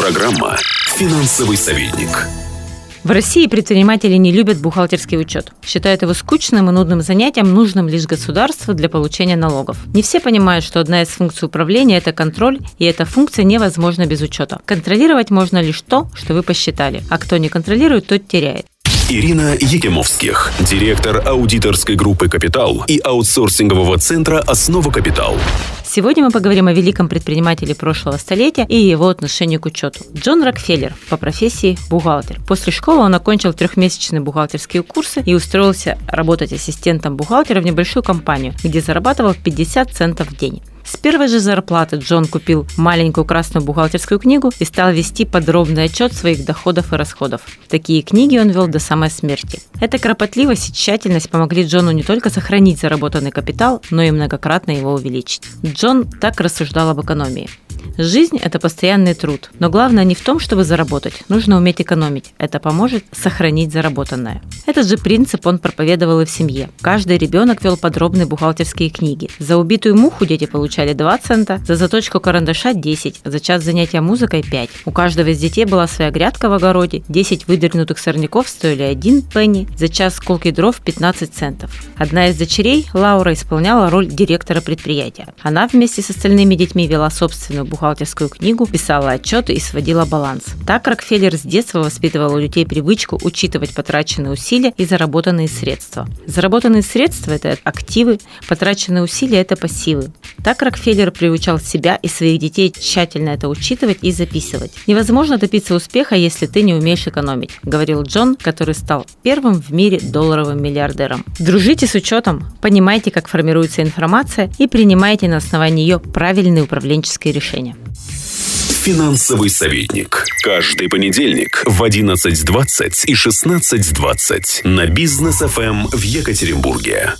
Программа «Финансовый советник». В России предприниматели не любят бухгалтерский учет. Считают его скучным и нудным занятием, нужным лишь государству для получения налогов. Не все понимают, что одна из функций управления – это контроль, и эта функция невозможна без учета. Контролировать можно лишь то, что вы посчитали, а кто не контролирует, тот теряет. Ирина Егемовских, директор аудиторской группы «Капитал» и аутсорсингового центра «Основа Капитал». Сегодня мы поговорим о великом предпринимателе прошлого столетия и его отношении к учету. Джон Рокфеллер по профессии бухгалтер. После школы он окончил трехмесячные бухгалтерские курсы и устроился работать ассистентом бухгалтера в небольшую компанию, где зарабатывал 50 центов в день. С первой же зарплаты Джон купил маленькую красную бухгалтерскую книгу и стал вести подробный отчет своих доходов и расходов. Такие книги он вел до самой смерти. Эта кропотливость и тщательность помогли Джону не только сохранить заработанный капитал, но и многократно его увеличить. Джон так рассуждал об экономии. Жизнь – это постоянный труд. Но главное не в том, чтобы заработать. Нужно уметь экономить. Это поможет сохранить заработанное. Этот же принцип он проповедовал и в семье. Каждый ребенок вел подробные бухгалтерские книги. За убитую муху дети получали 2 цента, за заточку карандаша – 10, за час занятия музыкой – 5. У каждого из детей была своя грядка в огороде, 10 выдернутых сорняков стоили 1 пенни, за час сколки дров – 15 центов. Одна из дочерей, Лаура, исполняла роль директора предприятия. Она вместе с остальными детьми вела собственную бухгалтерскую книгу, писала отчеты и сводила баланс. Так Рокфеллер с детства воспитывал у детей привычку учитывать потраченные усилия и заработанные средства. Заработанные средства – это активы, потраченные усилия – это пассивы. Так Рокфеллер приучал себя и своих детей тщательно это учитывать и записывать. Невозможно добиться успеха, если ты не умеешь экономить, говорил Джон, который стал первым в мире долларовым миллиардером. Дружите с учетом, понимайте, как формируется информация и принимайте на основании ее правильные управленческие решения. Финансовый советник. Каждый понедельник в 11.20 и 16.20 на бизнес ФМ в Екатеринбурге.